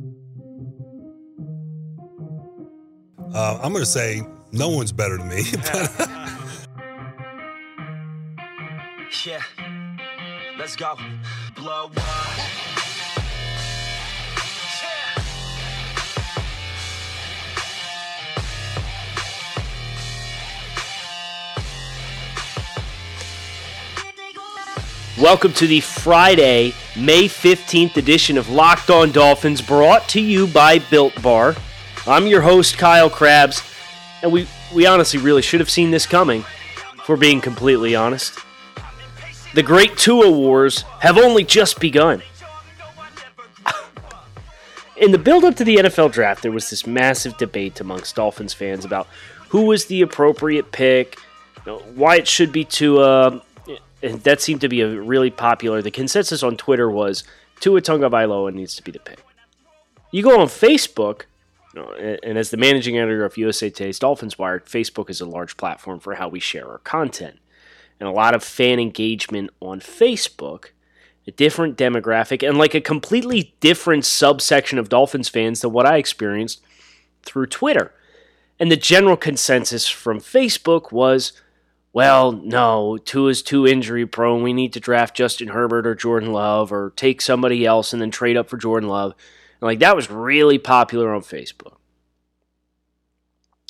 Uh, I'm going to say no one's better than me. yeah. Let's go. Blow up. Welcome to the Friday, May 15th edition of Locked On Dolphins, brought to you by Built Bar. I'm your host, Kyle Crabbs, and we, we honestly really should have seen this coming, if we're being completely honest. The great Tua Wars have only just begun. In the build up to the NFL draft, there was this massive debate amongst Dolphins fans about who was the appropriate pick, why it should be Tua. And that seemed to be a really popular. The consensus on Twitter was Tua Tagovailoa needs to be the pick. You go on Facebook, you know, and as the managing editor of USA Today's Dolphins Wire, Facebook is a large platform for how we share our content. And a lot of fan engagement on Facebook, a different demographic, and like a completely different subsection of Dolphins fans than what I experienced through Twitter. And the general consensus from Facebook was well, no, Tua is too injury prone. We need to draft Justin Herbert or Jordan Love or take somebody else and then trade up for Jordan Love. And like that was really popular on Facebook.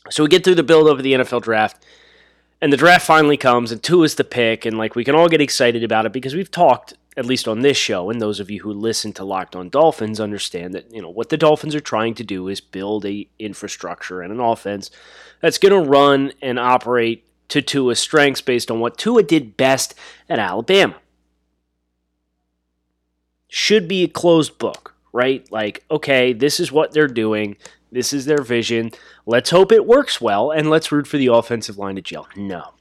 So we get through the build of the NFL draft, and the draft finally comes, and Tua is the pick, and like we can all get excited about it because we've talked, at least on this show, and those of you who listen to Locked On Dolphins understand that, you know, what the Dolphins are trying to do is build a infrastructure and an offense that's gonna run and operate to Tua's strengths based on what Tua did best at Alabama. Should be a closed book, right? Like, okay, this is what they're doing. This is their vision. Let's hope it works well and let's root for the offensive line to gel. No.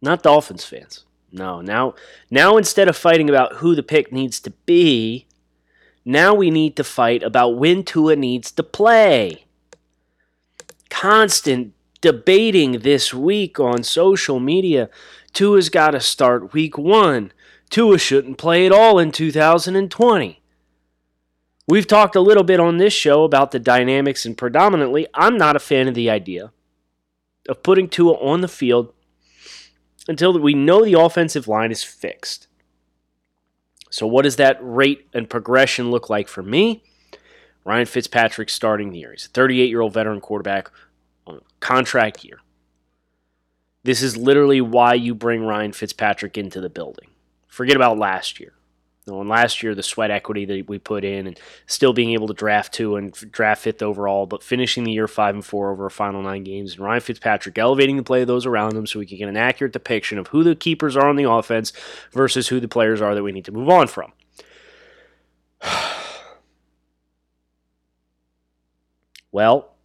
Not Dolphins fans. No. Now now instead of fighting about who the pick needs to be, now we need to fight about when Tua needs to play. Constant debating this week on social media. Tua's got to start week one. Tua shouldn't play at all in 2020. We've talked a little bit on this show about the dynamics, and predominantly, I'm not a fan of the idea of putting Tua on the field until we know the offensive line is fixed. So, what does that rate and progression look like for me? Ryan Fitzpatrick starting the year. He's a 38 year old veteran quarterback contract year. This is literally why you bring Ryan Fitzpatrick into the building. Forget about last year. You know, and last year, the sweat equity that we put in, and still being able to draft Tua and draft fifth overall, but finishing the year five and four over a final nine games, and Ryan Fitzpatrick elevating the play of those around him so we can get an accurate depiction of who the keepers are on the offense versus who the players are that we need to move on from. well,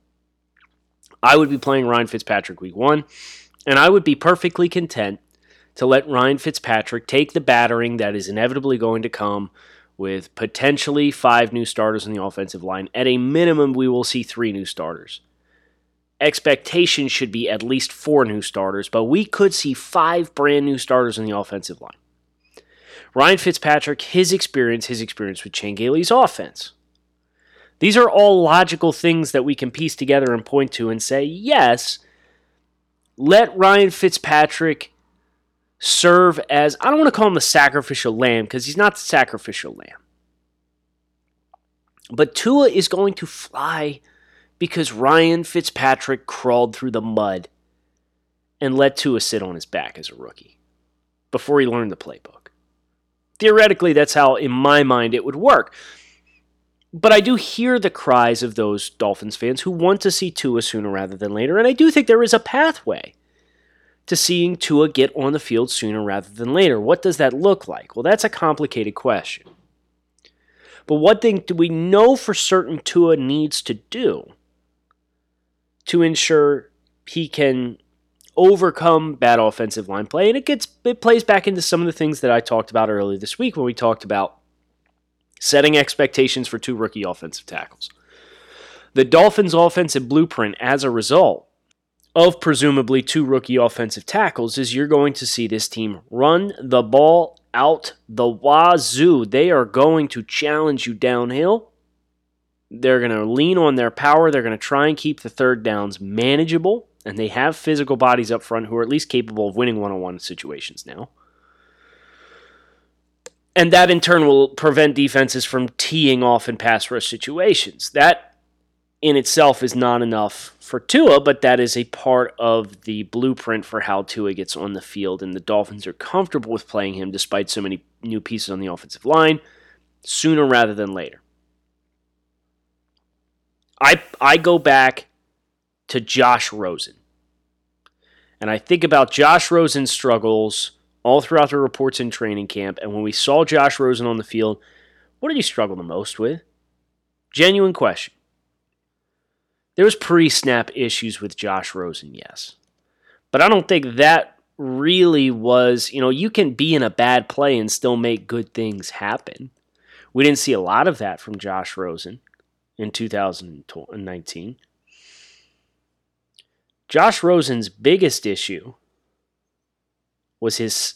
I would be playing Ryan Fitzpatrick week one, and I would be perfectly content to let Ryan Fitzpatrick take the battering that is inevitably going to come with potentially five new starters in the offensive line. At a minimum, we will see three new starters. Expectation should be at least four new starters, but we could see five brand new starters in the offensive line. Ryan Fitzpatrick, his experience, his experience with Chan offense. These are all logical things that we can piece together and point to and say, yes, let Ryan Fitzpatrick serve as, I don't want to call him the sacrificial lamb because he's not the sacrificial lamb. But Tua is going to fly because Ryan Fitzpatrick crawled through the mud and let Tua sit on his back as a rookie before he learned the playbook. Theoretically, that's how, in my mind, it would work. But I do hear the cries of those Dolphins fans who want to see Tua sooner rather than later, and I do think there is a pathway to seeing Tua get on the field sooner rather than later. What does that look like? Well, that's a complicated question. But what thing do we know for certain Tua needs to do to ensure he can overcome bad offensive line play? And it gets it plays back into some of the things that I talked about earlier this week when we talked about setting expectations for two rookie offensive tackles. The Dolphins' offensive blueprint, as a result of presumably two rookie offensive tackles, is you're going to see this team run the ball out the wazoo. They are going to challenge you downhill. They're going to lean on their power. They're going to try and keep the third downs manageable. And they have physical bodies up front who are at least capable of winning one on one situations now. And that in turn will prevent defenses from teeing off in pass rush situations. That in itself is not enough for Tua, but that is a part of the blueprint for how Tua gets on the field. And the Dolphins are comfortable with playing him despite so many new pieces on the offensive line sooner rather than later. I, I go back to Josh Rosen. And I think about Josh Rosen's struggles all throughout the reports in training camp. And when we saw Josh Rosen on the field, what did he struggle the most with? Genuine question. There was pre-snap issues with Josh Rosen, yes. But I don't think that really was, you know, you can be in a bad play and still make good things happen. We didn't see a lot of that from Josh Rosen in 2019. Josh Rosen's biggest issue was his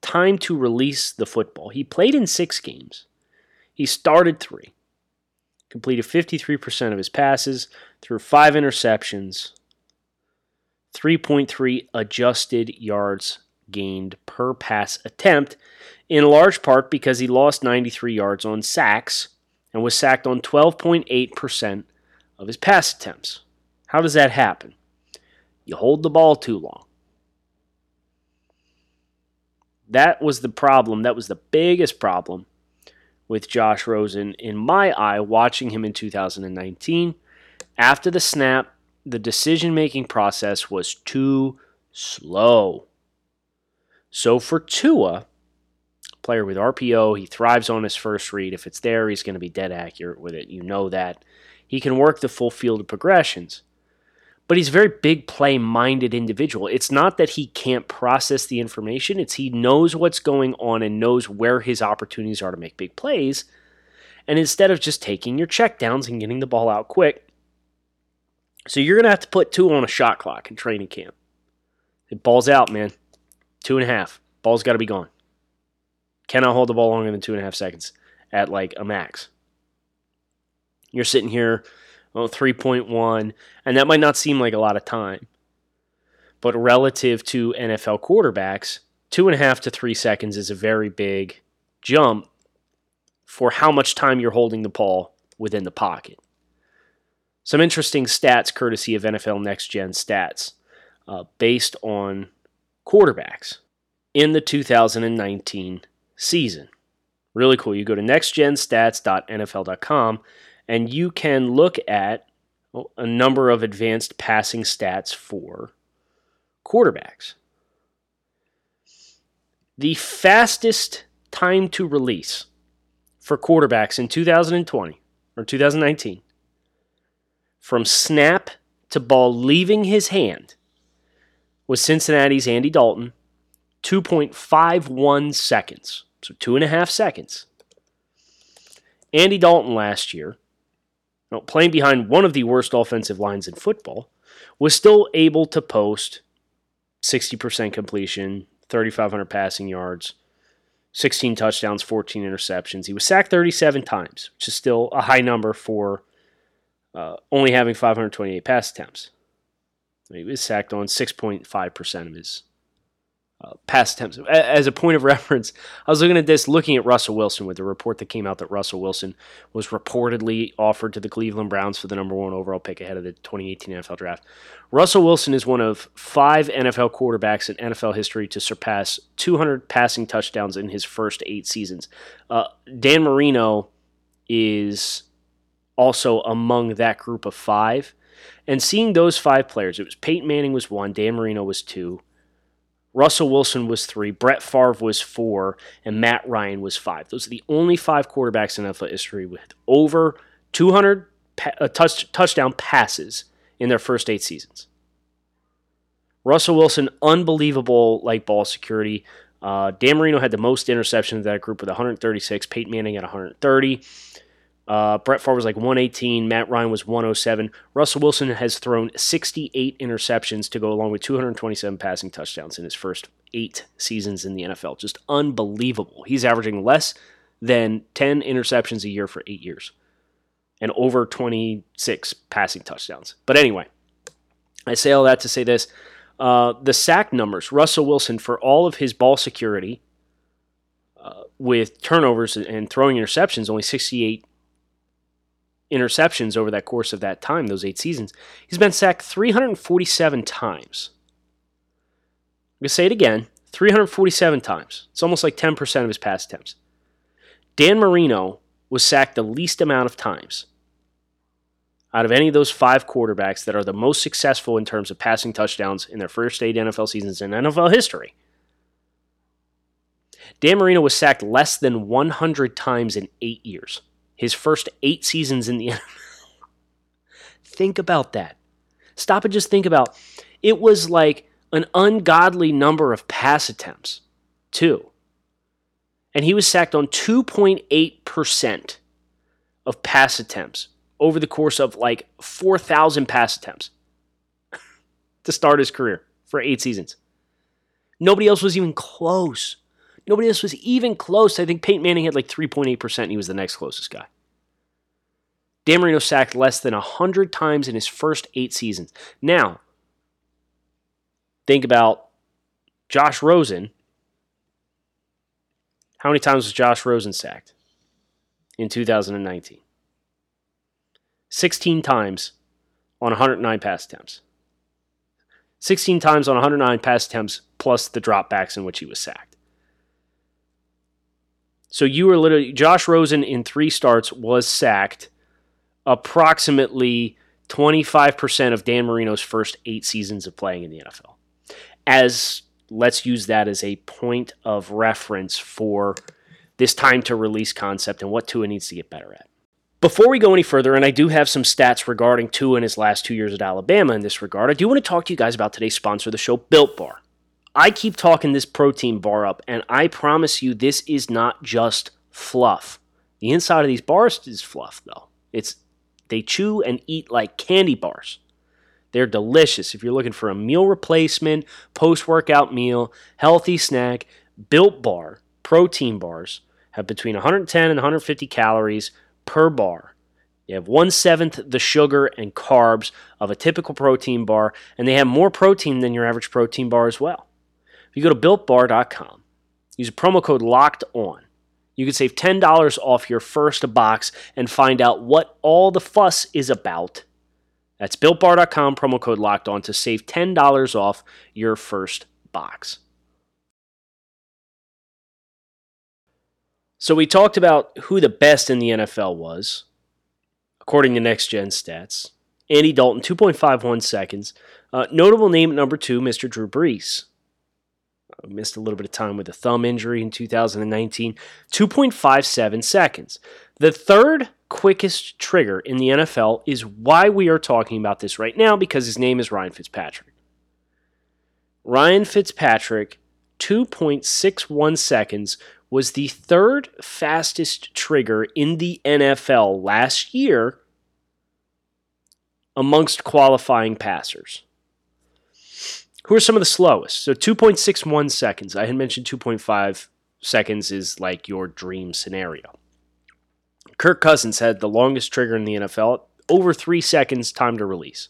time to release the football. He played in six games, he started three, completed 53% of his passes, threw five interceptions, 3.3 adjusted yards gained per pass attempt, in large part because he lost 93 yards on sacks and was sacked on 12.8% of his pass attempts. How does that happen? You hold the ball too long. That was the problem. That was the biggest problem with Josh Rosen in my eye watching him in 2019. After the snap, the decision making process was too slow. So for Tua, player with RPO, he thrives on his first read. If it's there, he's going to be dead accurate with it. You know that. He can work the full field of progressions but he's a very big play minded individual. It's not that he can't process the information, it's he knows what's going on and knows where his opportunities are to make big plays. And instead of just taking your checkdowns and getting the ball out quick, so you're going to have to put Tua on a shot clock in training camp. It ball's out, man. Two and a half. Ball's got to be gone. Cannot hold the ball longer than two and a half seconds at like a max. You're sitting here well, 3.1, and that might not seem like a lot of time. But relative to NFL quarterbacks, two and a half to three seconds is a very big jump for how much time you're holding the ball within the pocket. Some interesting stats courtesy of NFL Next Gen Stats uh, based on quarterbacks in the 2019 season. Really cool. You go to nextgenstats.nfl.com and you can look at a number of advanced passing stats for quarterbacks. The fastest time to release for quarterbacks in 2020 or 2019 from snap to ball leaving his hand was Cincinnati's Andy Dalton, 2.51 seconds. So two and a half seconds. Andy Dalton last year know, playing behind one of the worst offensive lines in football, was still able to post 60% completion, 3,500 passing yards, 16 touchdowns, 14 interceptions. He was sacked 37 times, which is still a high number for uh, only having 528 pass attempts. He was sacked on 6.5% of his uh, pass attempts. As a point of reference, I was looking at this, looking at Russell Wilson with the report that came out that Russell Wilson was reportedly offered to the Cleveland Browns for the number one overall pick ahead of the 2018 NFL draft. Russell Wilson is one of five NFL quarterbacks in NFL history to surpass 200 passing touchdowns in his first eight seasons. Uh, Dan Marino is also among that group of five. And seeing those five players, it was Peyton Manning was one, Dan Marino was two, Russell Wilson was three, Brett Favre was four, and Matt Ryan was five. Those are the only five quarterbacks in NFL history with over 200 pa- uh, touch- touchdown passes in their first eight seasons. Russell Wilson, unbelievable like ball security. Uh, Dan Marino had the most interceptions of that group with 136. Peyton Manning at 130. Uh, Brett Favre was like 118. Matt Ryan was 107. Russell Wilson has thrown 68 interceptions to go along with 227 passing touchdowns in his first eight seasons in the NFL. Just unbelievable. He's averaging less than 10 interceptions a year for eight years. and over 26 passing touchdowns. But anyway, I say all that to say this. Uh, the sack numbers, Russell Wilson, for all of his ball security uh, with turnovers and throwing interceptions, only 68 interceptions over that course of that time, those eight seasons. He's been sacked 347 times. I'm going to say it again 347 times. It's almost like 10% of his pass attempts. Dan Marino was sacked the least amount of times out of any of those five quarterbacks that are the most successful in terms of passing touchdowns in their first eight NFL seasons in NFL history. Dan Marino was sacked less than 100 times in eight years. His first eight seasons in the NFL. think about that. Stop and just think about. It was like an ungodly number of pass attempts, too and he was sacked on 2.8% of pass attempts over the course of like 4,000 pass attempts to start his career for eight seasons. Nobody else was even close. Nobody else was even close. I think Peyton Manning had like 3.8%, and he was the next closest guy. Dan Marino sacked less than 100 times in his first eight seasons. Now, think about Josh Rosen, how many times was Josh Rosen sacked in 2019? 16 times on 109 pass attempts. 16 times on 109 pass attempts plus the dropbacks in which he was sacked. So you were literally Josh Rosen in 3 starts was sacked approximately 25% of Dan Marino's first 8 seasons of playing in the NFL. As let's use that as a point of reference for this time to release concept and what Tua needs to get better at. Before we go any further, and I do have some stats regarding Tua in his last two years at Alabama in this regard, I do want to talk to you guys about today's sponsor of the show, Built Bar. I keep talking this protein bar up, and I promise you this is not just fluff. The inside of these bars is fluff, though. It's they chew and eat like candy bars. They're delicious. If you're looking for a meal replacement, post workout meal, healthy snack, Built Bar, protein bars have between 110 and 150 calories per bar. You have one seventh the sugar and carbs of a typical protein bar, and they have more protein than your average protein bar as well. If you go to builtbar.com, use promo code LOCKED ON. You can save $10 off your first box and find out what all the fuss is about that's builtbar.com, promo code locked on to save $10 off your first box. So we talked about who the best in the NFL was, according to Next Gen Stats. Andy Dalton, 2.51 seconds. Uh, notable name at number two, Mr. Drew Brees. Missed a little bit of time with a thumb injury in 2019. 2.57 seconds. The third quickest trigger in the NFL is why we are talking about this right now because his name is Ryan Fitzpatrick. Ryan Fitzpatrick, 2.61 seconds, was the third fastest trigger in the NFL last year amongst qualifying passers. Who are some of the slowest? So 2.61 seconds. I had mentioned 2.5 seconds is like your dream scenario. Kirk Cousins had the longest trigger in the NFL, over three seconds time to release.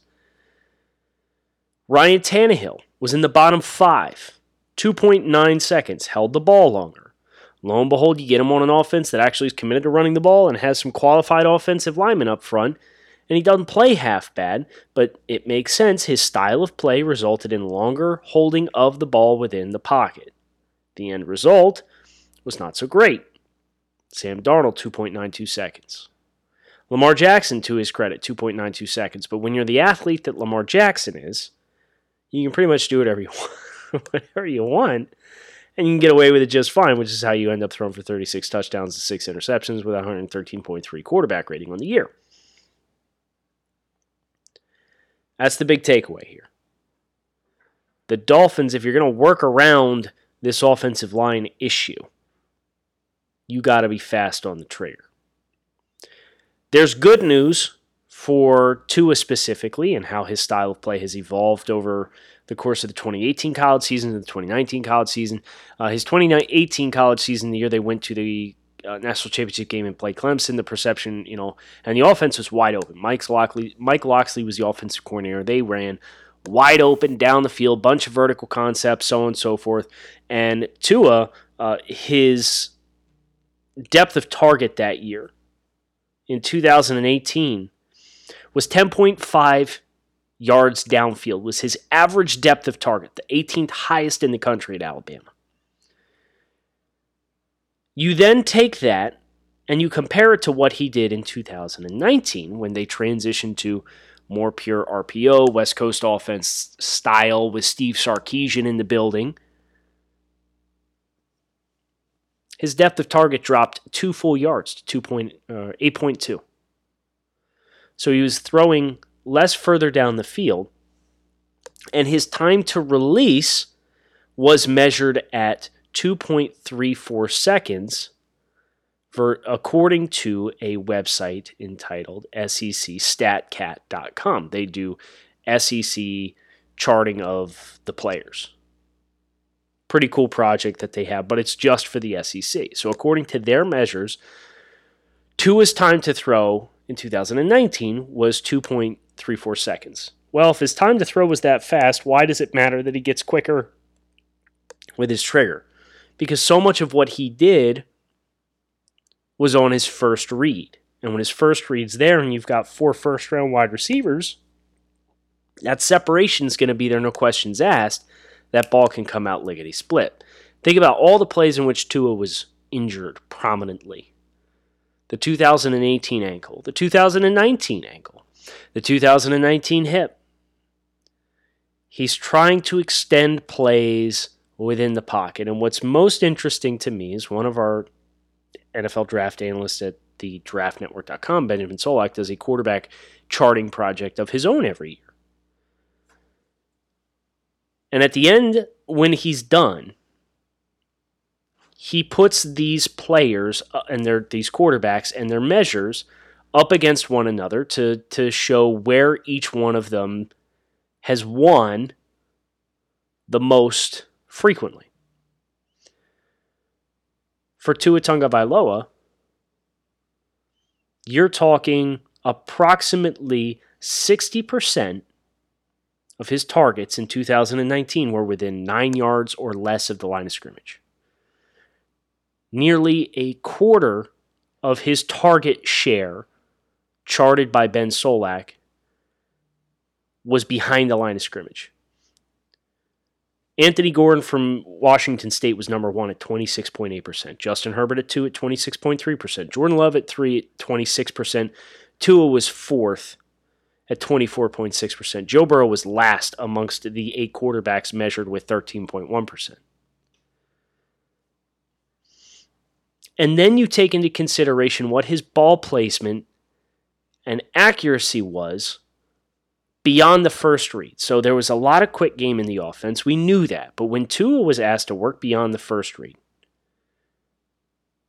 Ryan Tannehill was in the bottom five, 2.9 seconds, held the ball longer. Lo and behold, you get him on an offense that actually is committed to running the ball and has some qualified offensive linemen up front, and he doesn't play half bad, but it makes sense. His style of play resulted in longer holding of the ball within the pocket. The end result was not so great. Sam Darnold, 2.92 seconds. Lamar Jackson, to his credit, 2.92 seconds. But when you're the athlete that Lamar Jackson is, you can pretty much do whatever you want, whatever you want, and you can get away with it just fine, which is how you end up throwing for 36 touchdowns and six interceptions with a 113.3 quarterback rating on the year. That's the big takeaway here. The Dolphins, if you're going to work around this offensive line issue, you got to be fast on the trigger. There's good news for Tua specifically and how his style of play has evolved over the course of the 2018 college season and the 2019 college season. Uh, his 2018 college season, the year they went to the uh, national championship game and played Clemson. The perception, you know, and the offense was wide open. Mike Locksley, Mike Locksley was the offensive coordinator. They ran wide open down the field, bunch of vertical concepts, so on and so forth. And Tua, uh, his depth of target that year in 2018 was 10.5 yards downfield was his average depth of target, the 18th highest in the country at Alabama. You then take that and you compare it to what he did in 2019 when they transitioned to more pure RPO, West Coast offense style with Steve Sarkisian in the building. His depth of target dropped two full yards to 2. Uh, 8.2. So he was throwing less further down the field, and his time to release was measured at 2.34 seconds, for, according to a website entitled SECStatCat.com. They do SEC charting of the players. Pretty cool project that they have, but it's just for the SEC. So, according to their measures, Tua's time to throw in 2019 was 2.34 seconds. Well, if his time to throw was that fast, why does it matter that he gets quicker with his trigger? Because so much of what he did was on his first read. And when his first read's there and you've got four first round wide receivers, that separation is going to be there, no questions asked. That ball can come out liggity split. Think about all the plays in which Tua was injured prominently the 2018 ankle, the 2019 ankle, the 2019 hip. He's trying to extend plays within the pocket. And what's most interesting to me is one of our NFL draft analysts at the draftnetwork.com, Benjamin Solak, does a quarterback charting project of his own every year. And at the end, when he's done, he puts these players uh, and their these quarterbacks and their measures up against one another to to show where each one of them has won the most frequently. For Tua Tagovailoa, you're talking approximately 60% of his targets in 2019 were within 9 yards or less of the line of scrimmage nearly a quarter of his target share, charted by Ben Solak, was behind the line of scrimmage. Anthony Gordon from Washington State was number one at 26.8%. Justin Herbert at two at 26.3%. Jordan Love at three at 26%. Tua was fourth at 24.6%. Joe Burrow was last amongst the eight quarterbacks measured with 13.1%. And then you take into consideration what his ball placement and accuracy was beyond the first read. So there was a lot of quick game in the offense. We knew that. But when Tua was asked to work beyond the first read,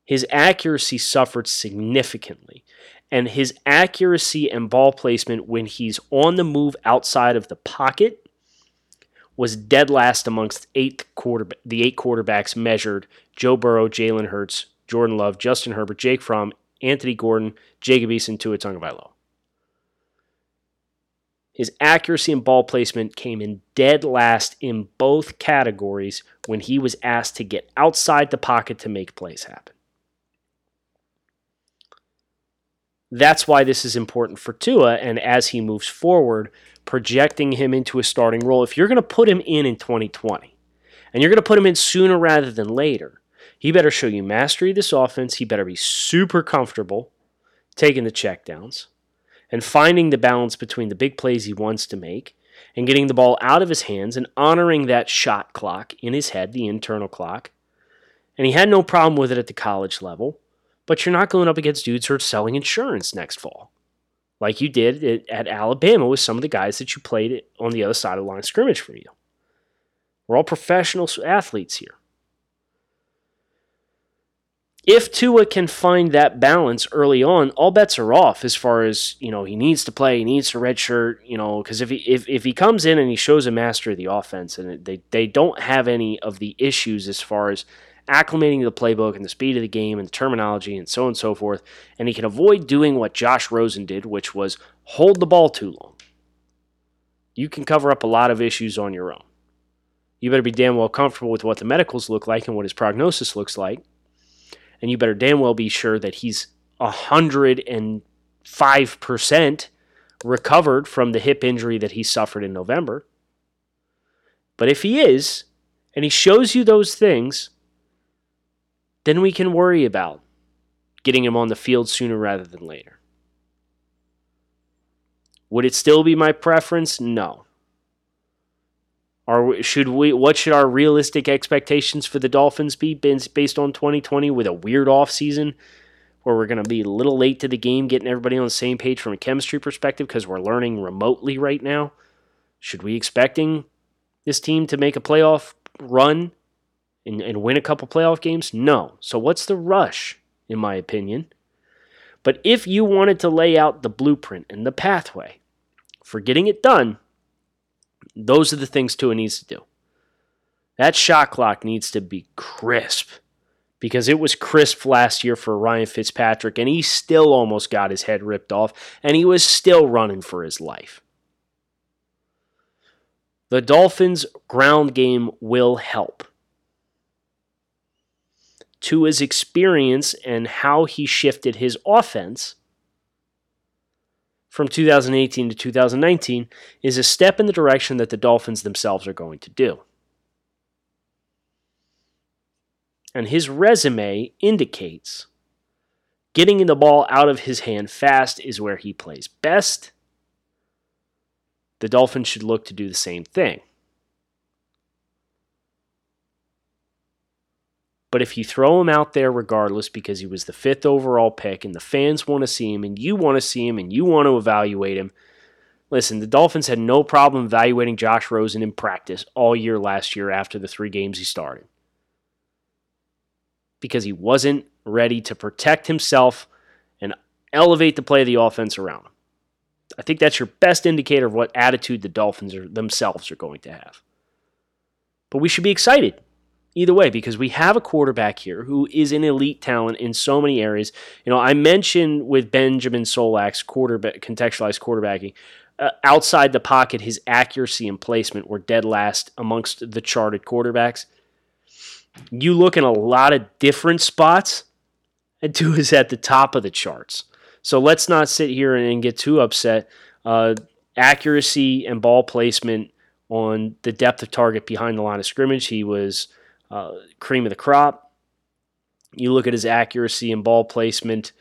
his accuracy suffered significantly. And his accuracy and ball placement when he's on the move outside of the pocket was dead last amongst eight quarter, the eight quarterbacks measured Joe Burrow, Jalen Hurts, Jordan Love, Justin Herbert, Jake Fromm, Anthony Gordon, Jacob Eason, Tua Tagovailoa. His accuracy and ball placement came in dead last in both categories when he was asked to get outside the pocket to make plays happen. That's why this is important for Tua, and as he moves forward, projecting him into a starting role. If you're going to put him in in 2020, and you're going to put him in sooner rather than later, he better show you mastery of this offense. He better be super comfortable taking the checkdowns and finding the balance between the big plays he wants to make and getting the ball out of his hands and honoring that shot clock in his head, the internal clock. And he had no problem with it at the college level, but you're not going up against dudes who are selling insurance next fall, like you did at Alabama with some of the guys that you played on the other side of the line of scrimmage for you. We're all professional athletes here if Tua can find that balance early on, all bets are off as far as, you know, he needs to play, he needs to redshirt, you know, because if he, if, if he comes in and he shows a master of the offense and they, they don't have any of the issues as far as acclimating the playbook and the speed of the game and the terminology and so on and so forth. And he can avoid doing what Josh Rosen did, which was hold the ball too long. You can cover up a lot of issues on your own. You better be damn well comfortable with what the medicals look like and what his prognosis looks like. And you better damn well be sure that he's 105% recovered from the hip injury that he suffered in November. But if he is, and he shows you those things, then we can worry about getting him on the field sooner rather than later. Would it still be my preference? No. Or should we? What should our realistic expectations for the Dolphins be based on 2020 with a weird off season, where we're going to be a little late to the game, getting everybody on the same page from a chemistry perspective because we're learning remotely right now? Should we expecting this team to make a playoff run and, and win a couple playoff games? No. So what's the rush, in my opinion? But if you wanted to lay out the blueprint and the pathway for getting it done those are the things Tua needs to do. That shot clock needs to be crisp because it was crisp last year for Ryan Fitzpatrick, and he still almost got his head ripped off, and he was still running for his life. The Dolphins' ground game will help. Tua's experience and how he shifted his offense from 2018 to 2019 is a step in the direction that the Dolphins themselves are going to do. And his resume indicates getting the ball out of his hand fast is where he plays best. The Dolphins should look to do the same thing. But if you throw him out there regardless because he was the fifth overall pick and the fans want to see him and you want to see him and you want to evaluate him, listen, the Dolphins had no problem evaluating Josh Rosen in practice all year last year after the three games he started. Because he wasn't ready to protect himself and elevate the play of the offense around him. I think that's your best indicator of what attitude the Dolphins are, themselves are going to have. But we should be excited either way because we have a quarterback here who is an elite talent in so many areas. You know, I mentioned with Benjamin Solak's quarterback contextualized quarterbacking. Uh, outside the pocket, his accuracy and placement were dead last amongst the charted quarterbacks. You look in a lot of different spots, and Tua is at the top of the charts. So let's not sit here and get too upset. Uh, accuracy and ball placement on the depth of target behind the line of scrimmage, he was uh, cream of the crop. You look at his accuracy and ball placement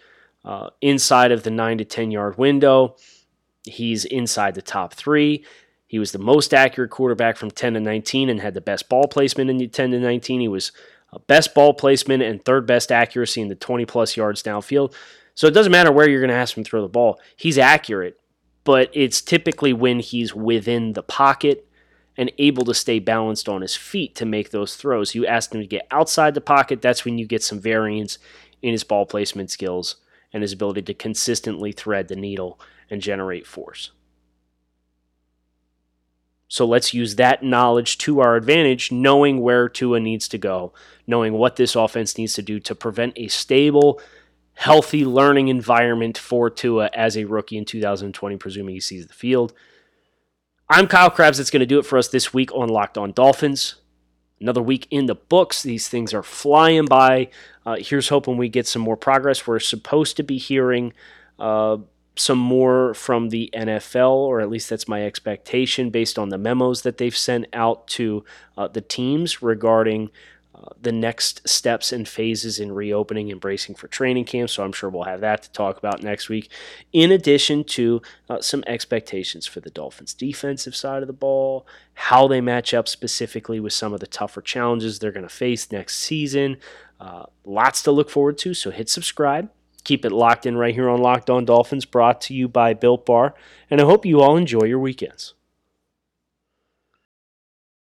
uh, inside of the 9 to 10 yard window. He's inside the top three. He was the most accurate quarterback from 10 to 19 and had the best ball placement in the 10 to 19. He was uh, best ball placement and third best accuracy in the 20 plus yards downfield. So it doesn't matter where you're going to ask him to throw the ball. He's accurate, but it's typically when he's within the pocket and able to stay balanced on his feet to make those throws. You ask him to get outside the pocket, that's when you get some variance in his ball placement skills and his ability to consistently thread the needle and generate force. So let's use that knowledge to our advantage, knowing where Tua needs to go, knowing what this offense needs to do to prevent a stable, healthy learning environment for Tua as a rookie in 2020, presuming he sees the field. I'm Kyle Crabbs. That's going to do it for us this week on Locked On Dolphins. Another week in the books. These things are flying by. Uh, here's hoping we get some more progress. We're supposed to be hearing uh, some more from the NFL, or at least that's my expectation based on the memos that they've sent out to uh, the teams regarding the next steps and phases in reopening and bracing for training camp. So I'm sure we'll have that to talk about next week, in addition to uh, some expectations for the Dolphins' defensive side of the ball, how they match up specifically with some of the tougher challenges they're going to face next season. Uh, lots to look forward to. So hit subscribe. Keep it locked in right here on Locked On Dolphins, brought to you by Built Bar. And I hope you all enjoy your weekends.